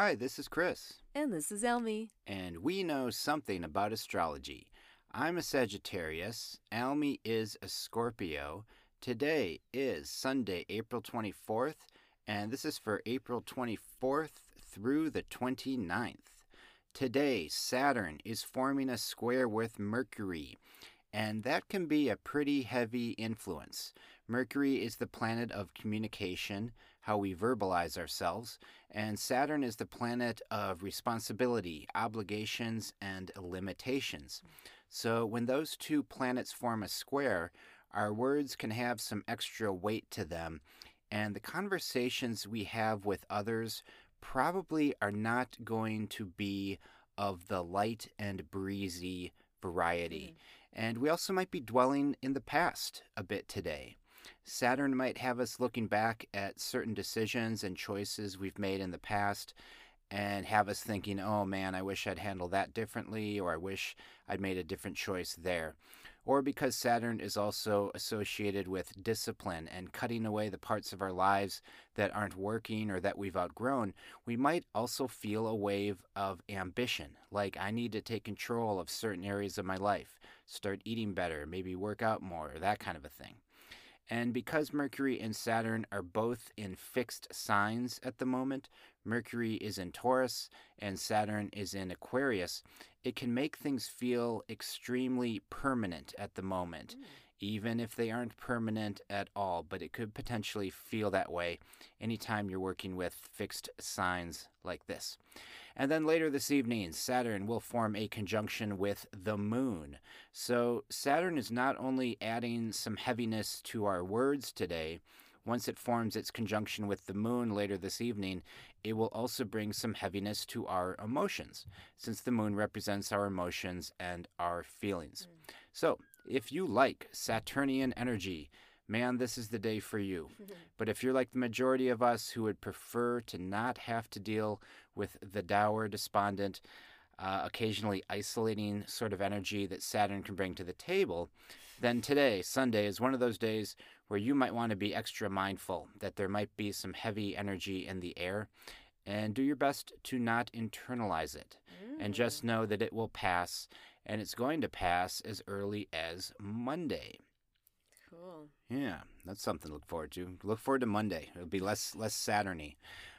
Hi, this is Chris, And this is Elmi. and we know something about astrology. I'm a Sagittarius, Almy is a Scorpio. Today is Sunday, April 24th, and this is for April 24th through the 29th. Today, Saturn is forming a square with Mercury, and that can be a pretty heavy influence. Mercury is the planet of communication, how we verbalize ourselves, and Saturn is the planet of responsibility, obligations, and limitations. So, when those two planets form a square, our words can have some extra weight to them, and the conversations we have with others probably are not going to be of the light and breezy variety. Mm. And we also might be dwelling in the past a bit today. Saturn might have us looking back at certain decisions and choices we've made in the past and have us thinking, oh man, I wish I'd handled that differently, or I wish I'd made a different choice there. Or because Saturn is also associated with discipline and cutting away the parts of our lives that aren't working or that we've outgrown, we might also feel a wave of ambition, like I need to take control of certain areas of my life, start eating better, maybe work out more, that kind of a thing. And because Mercury and Saturn are both in fixed signs at the moment, Mercury is in Taurus and Saturn is in Aquarius, it can make things feel extremely permanent at the moment, mm. even if they aren't permanent at all. But it could potentially feel that way anytime you're working with fixed signs like this. And then later this evening, Saturn will form a conjunction with the moon. So Saturn is not only adding some heaviness to our words today, once it forms its conjunction with the moon later this evening, it will also bring some heaviness to our emotions, since the moon represents our emotions and our feelings. Mm. So, if you like Saturnian energy, man, this is the day for you. But if you're like the majority of us who would prefer to not have to deal with the dour, despondent, uh, occasionally isolating sort of energy that Saturn can bring to the table, then today, Sunday, is one of those days where you might want to be extra mindful that there might be some heavy energy in the air and do your best to not internalize it and just know that it will pass and it's going to pass as early as Monday. Cool. Yeah, that's something to look forward to. Look forward to Monday. It'll be less less Saturny.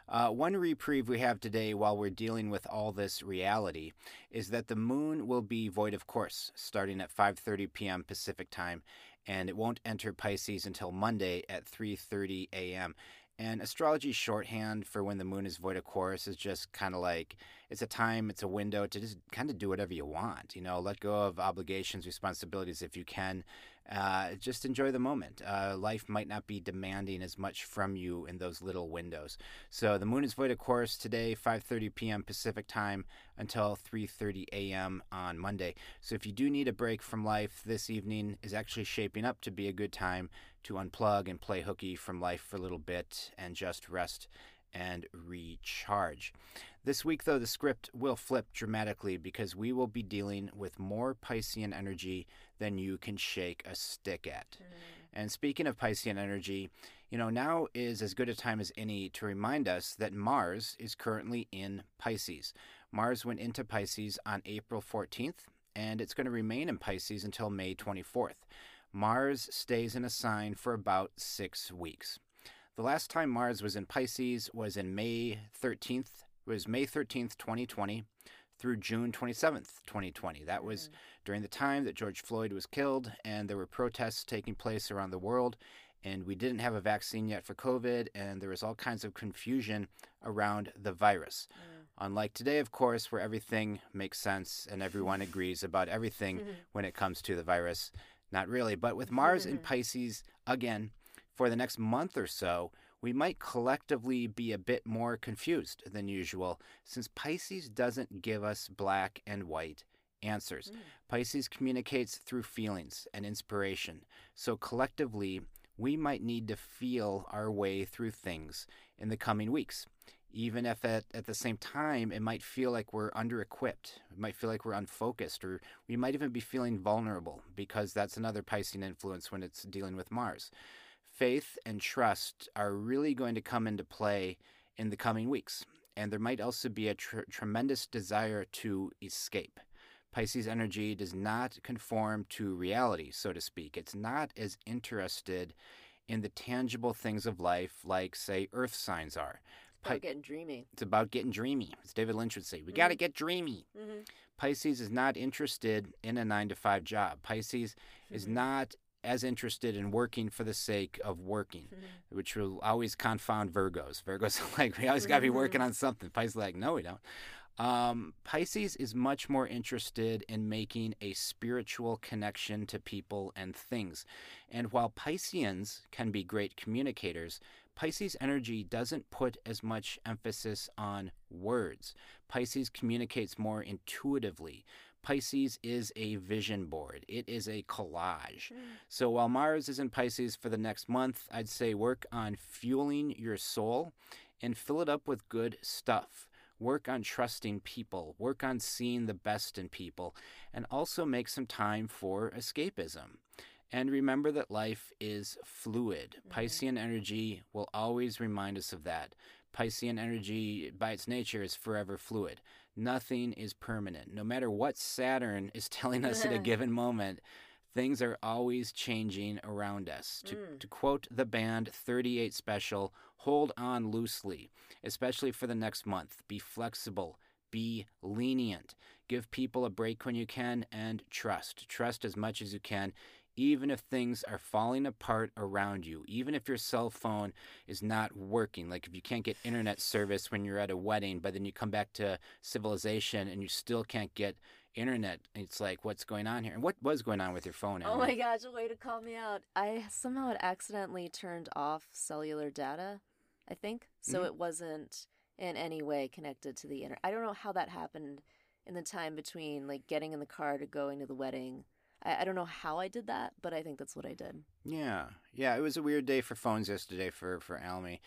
Uh, one reprieve we have today while we're dealing with all this reality is that the moon will be void of course starting at 5:30 p.m. Pacific time and it won't enter Pisces until Monday at 3:30 a.m. And astrology shorthand for when the moon is void of course is just kind of like it's a time, it's a window to just kind of do whatever you want. You know, let go of obligations, responsibilities if you can. Uh, just enjoy the moment. Uh, life might not be demanding as much from you in those little windows. So the moon is void of course today, 5:30 p.m. Pacific time until 3:30 a.m. on Monday. So if you do need a break from life, this evening is actually shaping up to be a good time to unplug and play hooky from life for a little bit and just rest and recharge. This week, though, the script will flip dramatically because we will be dealing with more Piscean energy than you can shake a stick at. Mm. And speaking of Piscean energy, you know, now is as good a time as any to remind us that Mars is currently in Pisces. Mars went into Pisces on April 14th, and it's going to remain in Pisces until May 24th. Mars stays in a sign for about six weeks. The last time Mars was in Pisces was in May 13th, was May 13th, 2020 through June 27th, 2020. That was mm. during the time that George Floyd was killed and there were protests taking place around the world and we didn't have a vaccine yet for COVID and there was all kinds of confusion around the virus. Mm. Unlike today, of course, where everything makes sense and everyone agrees about everything mm-hmm. when it comes to the virus. Not really, but with Mars in mm-hmm. Pisces, again, for the next month or so, we might collectively be a bit more confused than usual since Pisces doesn't give us black and white answers. Mm. Pisces communicates through feelings and inspiration. So collectively, we might need to feel our way through things in the coming weeks. Even if at, at the same time it might feel like we're under equipped, it might feel like we're unfocused, or we might even be feeling vulnerable because that's another Piscean influence when it's dealing with Mars. Faith and trust are really going to come into play in the coming weeks. and there might also be a tr- tremendous desire to escape. Pisces energy does not conform to reality, so to speak. It's not as interested in the tangible things of life like, say, earth signs are. Pi- about getting dreamy. It's about getting dreamy. As David Lynch would say, we mm-hmm. got to get dreamy. Mm-hmm. Pisces is not interested in a nine to five job. Pisces mm-hmm. is not as interested in working for the sake of working, mm-hmm. which will always confound Virgos. Virgos are like, we always got to be working on something. Pisces like, no, we don't. Um, Pisces is much more interested in making a spiritual connection to people and things. And while Pisceans can be great communicators, Pisces energy doesn't put as much emphasis on words. Pisces communicates more intuitively. Pisces is a vision board. It is a collage. Mm. So while Mars is in Pisces for the next month, I'd say work on fueling your soul and fill it up with good stuff. Work on trusting people, work on seeing the best in people, and also make some time for escapism. And remember that life is fluid. Mm-hmm. Piscean energy will always remind us of that. Piscean energy, by its nature, is forever fluid. Nothing is permanent. No matter what Saturn is telling us at a given moment, things are always changing around us. To, mm. to quote the band 38 Special, hold on loosely, especially for the next month. Be flexible, be lenient, give people a break when you can, and trust. Trust as much as you can even if things are falling apart around you, even if your cell phone is not working, like if you can't get internet service when you're at a wedding, but then you come back to civilization and you still can't get internet, it's like, what's going on here? And what was going on with your phone? Oh my gosh, a way to call me out. I somehow had accidentally turned off cellular data, I think. So mm-hmm. it wasn't in any way connected to the internet. I don't know how that happened in the time between like getting in the car to going to the wedding I, I don't know how I did that, but I think that's what I did. Yeah, yeah. It was a weird day for phones yesterday for for Almy,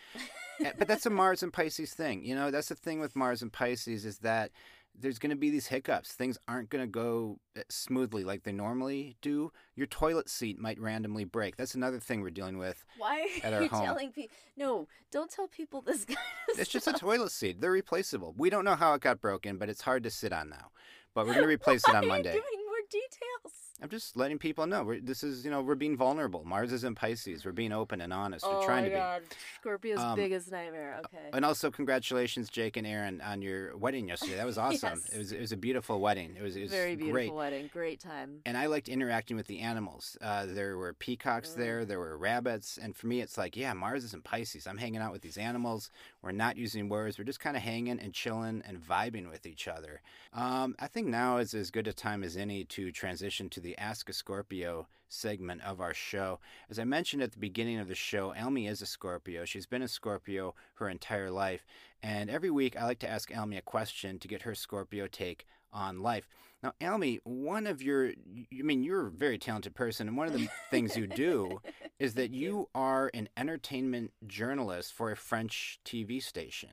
eh, but that's a Mars and Pisces thing. You know, that's the thing with Mars and Pisces is that there's going to be these hiccups. Things aren't going to go eh, smoothly like they normally do. Your toilet seat might randomly break. That's another thing we're dealing with. Why at are you home. telling people? No, don't tell people this kind of It's stuff. just a toilet seat. They're replaceable. We don't know how it got broken, but it's hard to sit on now. But we're going to replace it on Monday. Doing more details. I'm just letting people know. We're, this is, you know, we're being vulnerable. Mars is in Pisces. We're being open and honest. Oh we're trying my to God. be. Scorpio's um, biggest nightmare. Okay. And also, congratulations, Jake and Aaron, on your wedding yesterday. That was awesome. yes. It was it was a beautiful wedding. It was, it was very beautiful great. wedding. Great time. And I liked interacting with the animals. Uh, there were peacocks mm. there. There were rabbits. And for me, it's like, yeah, Mars is in Pisces. I'm hanging out with these animals. We're not using words. We're just kind of hanging and chilling and vibing with each other. Um, I think now is as good a time as any to transition to the Ask a Scorpio segment of our show. As I mentioned at the beginning of the show, Almy is a Scorpio. She's been a Scorpio her entire life. And every week I like to ask Almy a question to get her Scorpio take on life. Now, Almy, one of your, I mean, you're a very talented person, and one of the things you do is that you are an entertainment journalist for a French TV station.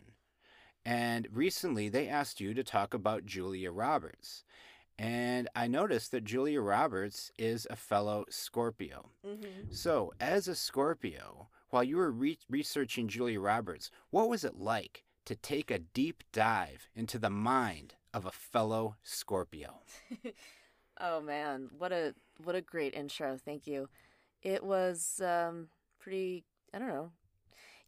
And recently they asked you to talk about Julia Roberts. And I noticed that Julia Roberts is a fellow Scorpio. Mm-hmm. So, as a Scorpio, while you were re- researching Julia Roberts, what was it like to take a deep dive into the mind of a fellow Scorpio? oh man, what a what a great intro. Thank you. It was um pretty I don't know.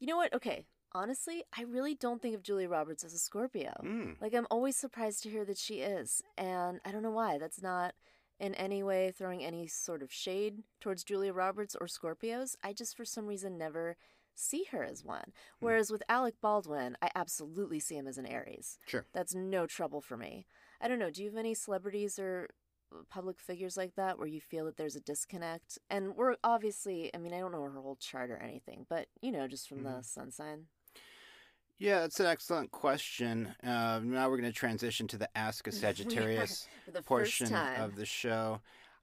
You know what? Okay, honestly, I really don't think of Julia Roberts as a Scorpio. Mm. Like, I'm always surprised to hear that she is. And I don't know why. That's not in any way throwing any sort of shade towards Julia Roberts or Scorpios. I just, for some reason, never see her as one. Mm. Whereas with Alec Baldwin, I absolutely see him as an Aries. Sure. That's no trouble for me. I don't know. Do you have any celebrities or uh, public figures like that where you feel that there's a disconnect? And we're obviously, I mean, I don't know her whole chart or anything, but, you know, just from mm. the sun sign. Yeah, that's an excellent question. Uh, now we're going to transition to the Ask a Sagittarius portion of the show.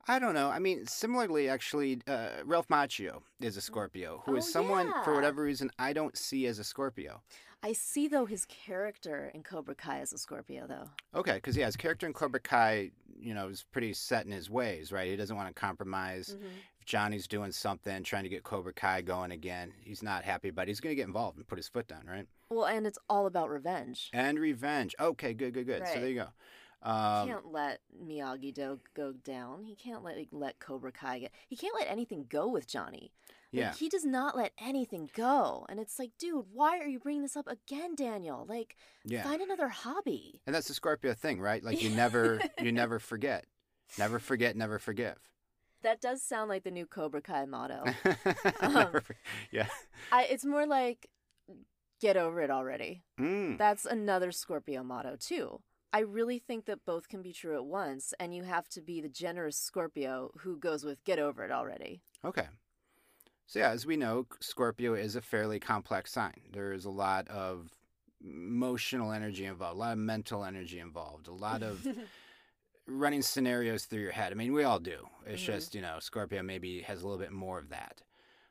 I don't know. I mean, similarly, actually, uh, Ralph Macchio is a Scorpio, who oh, is someone, yeah. for whatever reason, I don't see as a Scorpio. I see, though, his character in Cobra Kai as a Scorpio, though. Okay, because, yeah, his character in Cobra Kai you know, is pretty set in his ways, right? He doesn't want to compromise. Mhm. If Johnny's doing something, trying to get Cobra Kai going again, he's not happy, but he's going to get involved and put his foot down, right? Well, and it's all about revenge. And revenge. Okay, good, good, good. So there you go. He Um, can't let Miyagi Do go down. He can't let like, let Cobra Kai get. He can't let anything go with Johnny. Like, yeah. he does not let anything go, and it's like, dude, why are you bringing this up again, Daniel? Like, Yeah. find another hobby. And that's the Scorpio thing, right? Like you never, you never forget. Never forget, never forgive. That does sound like the new Cobra Kai motto. Never yeah. I, it's more like, get over it already. Mm. That's another Scorpio motto too. I really think that both can be true at once, and you have to be the generous Scorpio who goes with get over it already. Okay. So yeah, as we know, Scorpio is a fairly complex sign. There is a lot of emotional energy involved, a lot of mental energy involved, a lot of running scenarios through your head. I mean, we all do. It's Mhm. just, you know, Scorpio maybe has a little bit more of that.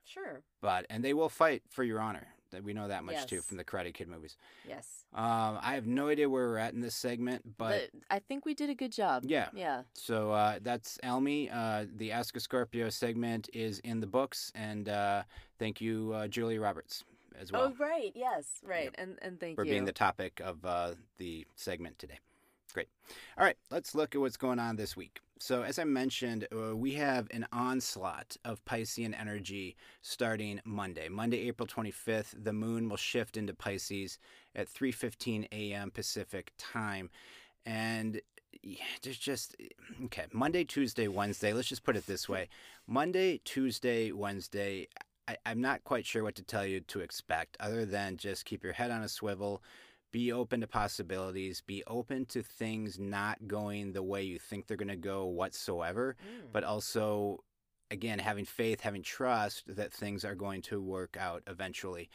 sure. But and they will fight for your honor. That we know that much too from the Karate Kid movies. Yes. Um, I have no idea where we're at in this segment, but But I think we did a good job. Yeah. Yeah. So uh, that's Elmi. Uh, the Ask a Scorpio segment is in the books, and uh, thank you, uh, Julie Roberts, as well, oh, right. Yes. Right. Yep. And and thank for you. For being the topic of uh, the segment today. Great. All right, let's look at what's going on this week. So, as I mentioned, uh, we have an onslaught of Piscean energy starting Monday. Monday, April 25th, the moon will shift into Pisces at 3:15 a.m. Pacific time, and yeah, there's just okay. Monday, Tuesday, Wednesday. Let's just put it this way: Monday, Tuesday, Wednesday. I, I'm not quite sure what to tell you to expect, other than just keep your head on a swivel be open to possibilities be open to things not going the way you think they're going to go whatsoever Mm. but also again having faith having trust that things are going to work out eventually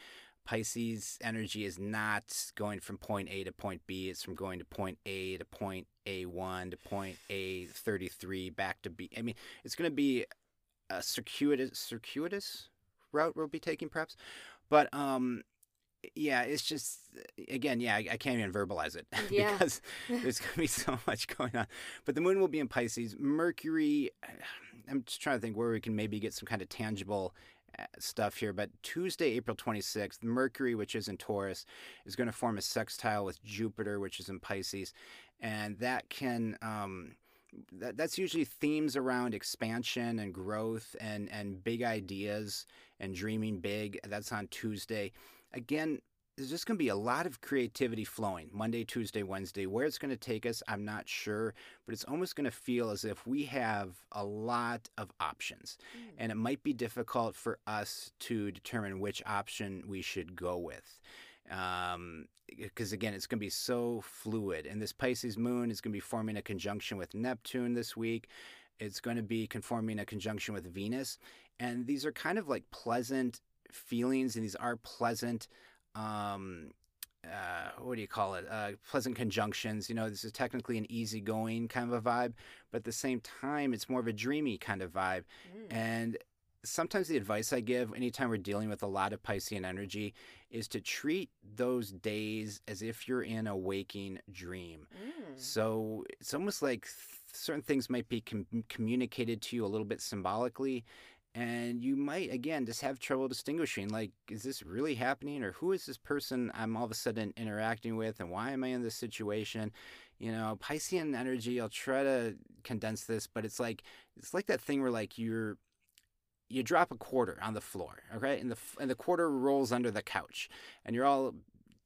pisces energy is not going from point a to point b it's from going to point a to point a1 to point a33 back to b i mean it's going to be a circuitous circuitous route we'll be taking perhaps but um yeah, it's just again, yeah, I, I can't even verbalize it Yeah. because there's going to be so much going on. But the moon will be in Pisces. Mercury, I'm just trying to think where we can maybe get some kind of tangible uh, stuff here. But Tuesday, April 26th, Mercury, which is in Taurus, is going to form a sextile with Jupiter, which is in Pisces, and that can. Um, that, that's usually themes around expansion and growth and, and big ideas and dreaming big. That's on Tuesday again, there's just going to be a lot of creativity flowing Monday, Tuesday, Wednesday. Where it's going to take us, I'm not sure, but it's almost going to feel as if we have a lot of options. Mm. And it might be difficult for us to determine which option we should go with. Um, because again, it's going to be so fluid. And this Pisces moon is going to be forming a conjunction with Neptune this week. It's going to be conforming a conjunction with Venus. And these are kind of like pleasant feelings, and these are pleasant. Um, uh, what do you call it? Uh, pleasant conjunctions. You know, this is technically an easygoing kind of a vibe, but at the same time, it's more of a dreamy kind of vibe. Mm. And sometimes the advice I give anytime we're dealing with a lot of Piscean energy is to treat those days as if you're in a waking dream. Mm. So it's almost like th- certain things might be com- communicated to you a little bit symbolically. And you might, again, just have trouble distinguishing like, is this really happening? Or who is this person I'm all of a sudden interacting with? And why am I in this situation? You know, Piscean energy, I'll try to condense this, but it's like, it's like that thing where like you're, you drop a quarter on the floor, okay, and the and the quarter rolls under the couch, and you're all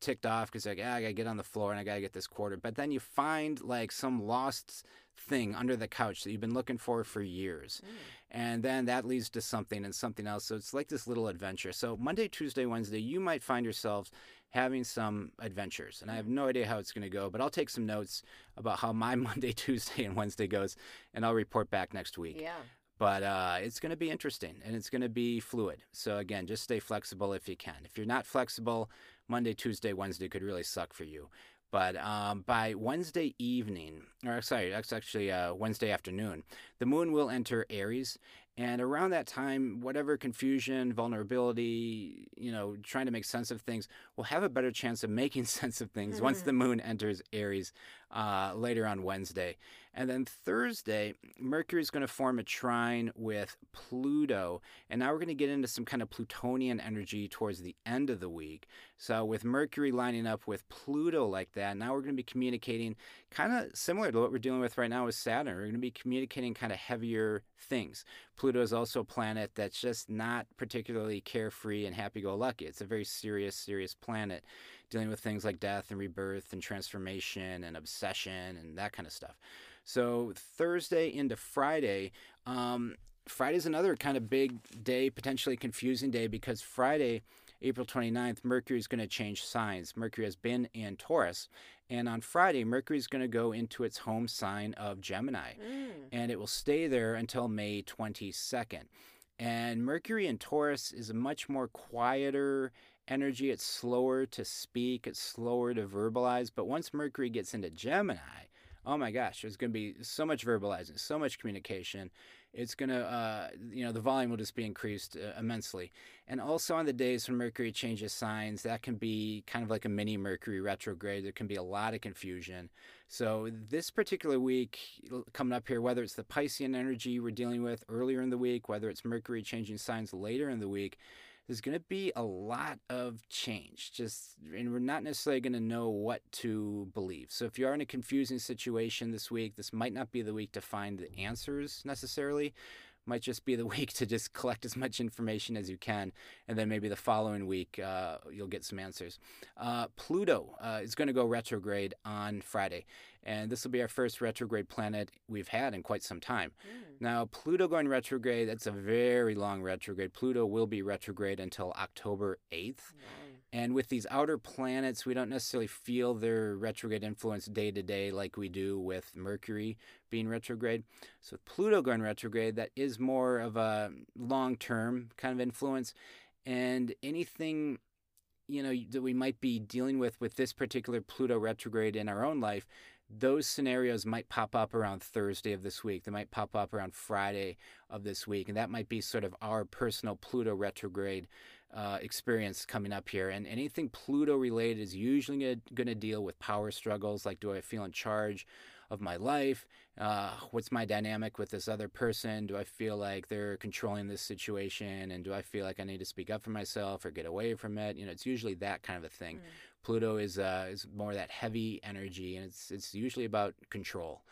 ticked off because like, ah, I gotta get on the floor and I gotta get this quarter. But then you find like some lost thing under the couch that you've been looking for for years, Mm. and then that leads to something and something else. So it's like this little adventure. So Monday, Tuesday, Wednesday, you might find yourselves having some adventures, and I have no idea how it's gonna go, but I'll take some notes about how my Monday, Tuesday, and Wednesday goes, and I'll report back next week Yeah. but uh, it's going to be interesting and it's going to be fluid. So again, just stay flexible if you can. If you're not flexible, Monday, Tuesday, Wednesday could really suck for you. But um, by Wednesday evening, or sorry, that's actually uh, Wednesday afternoon, the moon will enter Aries. And around that time, whatever confusion, vulnerability, you know, trying to make sense of things will have a better chance of making sense of things once the moon enters Aries uh, later on Wednesday. And then Thursday, Mercury is going to form a trine with Pluto. And now we're going to get into some kind of Plutonian energy towards the end of the week. So, with Mercury lining up with Pluto like that, now we're going to be communicating kind of similar to what we're dealing with right now with Saturn. We're going to be communicating kind of heavier things. Pluto is also a planet that's just not particularly carefree and happy go lucky. It's a very serious, serious planet dealing with things like death and rebirth and transformation and obsession and that kind of stuff. So Thursday into Friday, um, Friday's another kind of big day, potentially confusing day because Friday, April 29th, Mercury is going to change signs. Mercury has been in Taurus. And on Friday, Mercury is going to go into its home sign of Gemini. Mm. And it will stay there until May 22nd. And Mercury in Taurus is a much more quieter energy. It's slower to speak, it's slower to verbalize. But once Mercury gets into Gemini, oh my gosh, there's going to be so much verbalizing, so much communication. It's going to, uh, you know, the volume will just be increased uh, immensely. And also on the days when Mercury changes signs, that can be kind of like a mini Mercury retrograde. There can be a lot of confusion. So this particular week coming up here, whether it's the Piscean energy we're dealing with earlier in the week, whether it's Mercury changing signs later in the week, there's going to be a lot of change. Just, and we're not necessarily going to know what to believe. So if you are in a confusing situation this week, this might not be the week to find the answers necessarily. Might just be the week to just collect as much information as you can, and then maybe the following week uh, you'll get some answers. Uh, Pluto uh, is going to go retrograde on Friday, and this will be our first retrograde planet we've had in quite some time. Mm. Now, Pluto going retrograde, that's a very long retrograde. Pluto will be retrograde until October 8th. Mm. And with these outer planets, we don't necessarily feel their retrograde influence day to day like we do with Mercury being retrograde. So, with Pluto going retrograde, that is more of a long term kind of influence. And anything you know that we might be dealing with with this particular Pluto retrograde in our own life those scenarios might pop up around Thursday of this week. They might pop up around Friday of this week. And that might be sort of our personal Pluto retrograde uh, experience coming up here. And anything Pluto related is usually going to deal with power struggles like, do I feel in charge? of my life? Uh, what's my dynamic with this other person? Do I feel like they're controlling this situation? And do I feel like I need to speak up for myself or get away from it? You know, it's usually that kind of a thing. Mm. Pluto is uh, is more that heavy energy, and it's it's usually about control.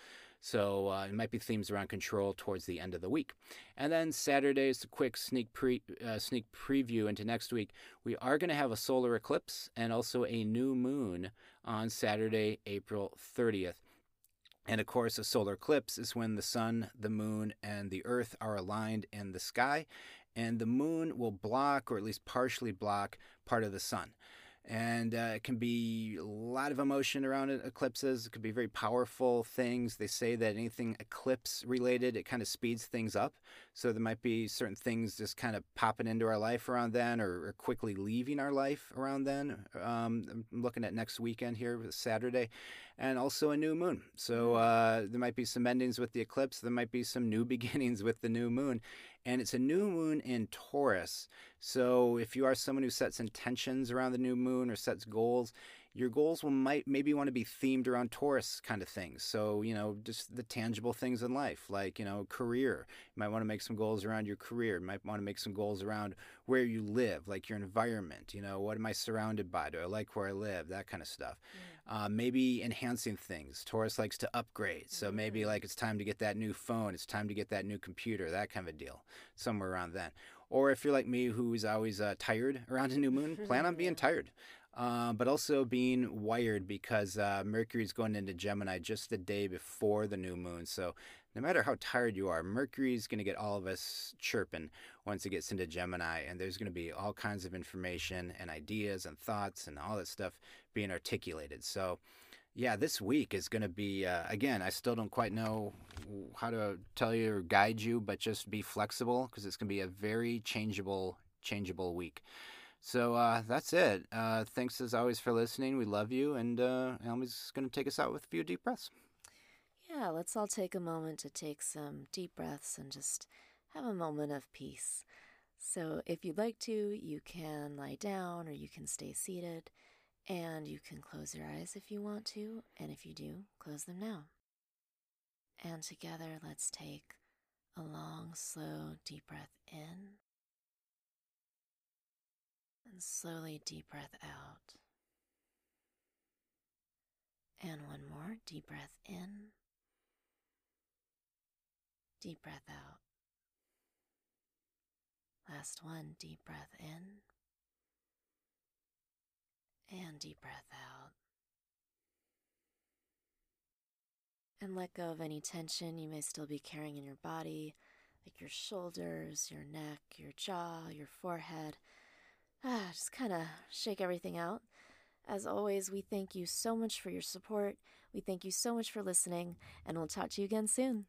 So uh, it might be themes around control towards the end of the week. And then Saturday is a quick sneak pre uh, sneak preview into next week. We are going to have a solar eclipse and also a new moon on Saturday, April 30th. And of course, a solar eclipse is when the sun, the moon, and the earth are aligned in the sky, and the moon will block, or at least partially block, part of the sun and uh, it can be a lot of emotion around it, eclipses. It could be very powerful things. They say that anything eclipse related, it kind of speeds things up. So there might be certain things just kind of popping into our life around then, or, or quickly leaving our life around then. Um, I'm looking at next weekend here, Saturday, and also a new moon. So mm. uh, there might be some endings with the eclipse. There might be some new beginnings with the new moon, and it's a new moon in Taurus. So if you are someone who sets intentions around the new moon or sets goals, your goals will might maybe want to be themed around Taurus kind of things. So, you know, just the tangible things in life, like, you know, career. You might want to make some goals around your career. You might want to make some goals around where you live, like your environment. You know, what am I surrounded by? Do I like where I live? That kind of stuff. Mm. Uh, maybe enhancing things. Taurus likes to upgrade. So maybe mm. like it's time to get that new phone. It's time to get that new computer, that kind of a deal, somewhere around then. Or if you're like me, who's always uh, tired around a new moon, plan on being tired. Uh, but also being wired because uh, Mercury's going into Gemini just the day before the new moon. So no matter how tired you are, Mercury's going to get all of us chirping once it gets into Gemini, and there's going to be all kinds of information and ideas and thoughts and all that stuff being articulated. So yeah, this week is going to be uh, again. I still don't quite know how to tell you or guide you, but just be flexible because it's going to be a very changeable, changeable week. So uh, that's it. Uh, thanks as always for listening. We love you. And uh, Almy's going to take us out with a few deep breaths. Yeah, let's all take a moment to take some deep breaths and just have a moment of peace. So, if you'd like to, you can lie down or you can stay seated, and you can close your eyes if you want to, and if you do, close them now. And together, let's take a long, slow, deep breath in, and slowly deep breath out. And one more deep breath in, deep breath out. Last one, deep breath in and deep breath out. And let go of any tension you may still be carrying in your body, like your shoulders, your neck, your jaw, your forehead. Ah, just kind of shake everything out. As always, we thank you so much for your support. We thank you so much for listening, and we'll talk to you again soon.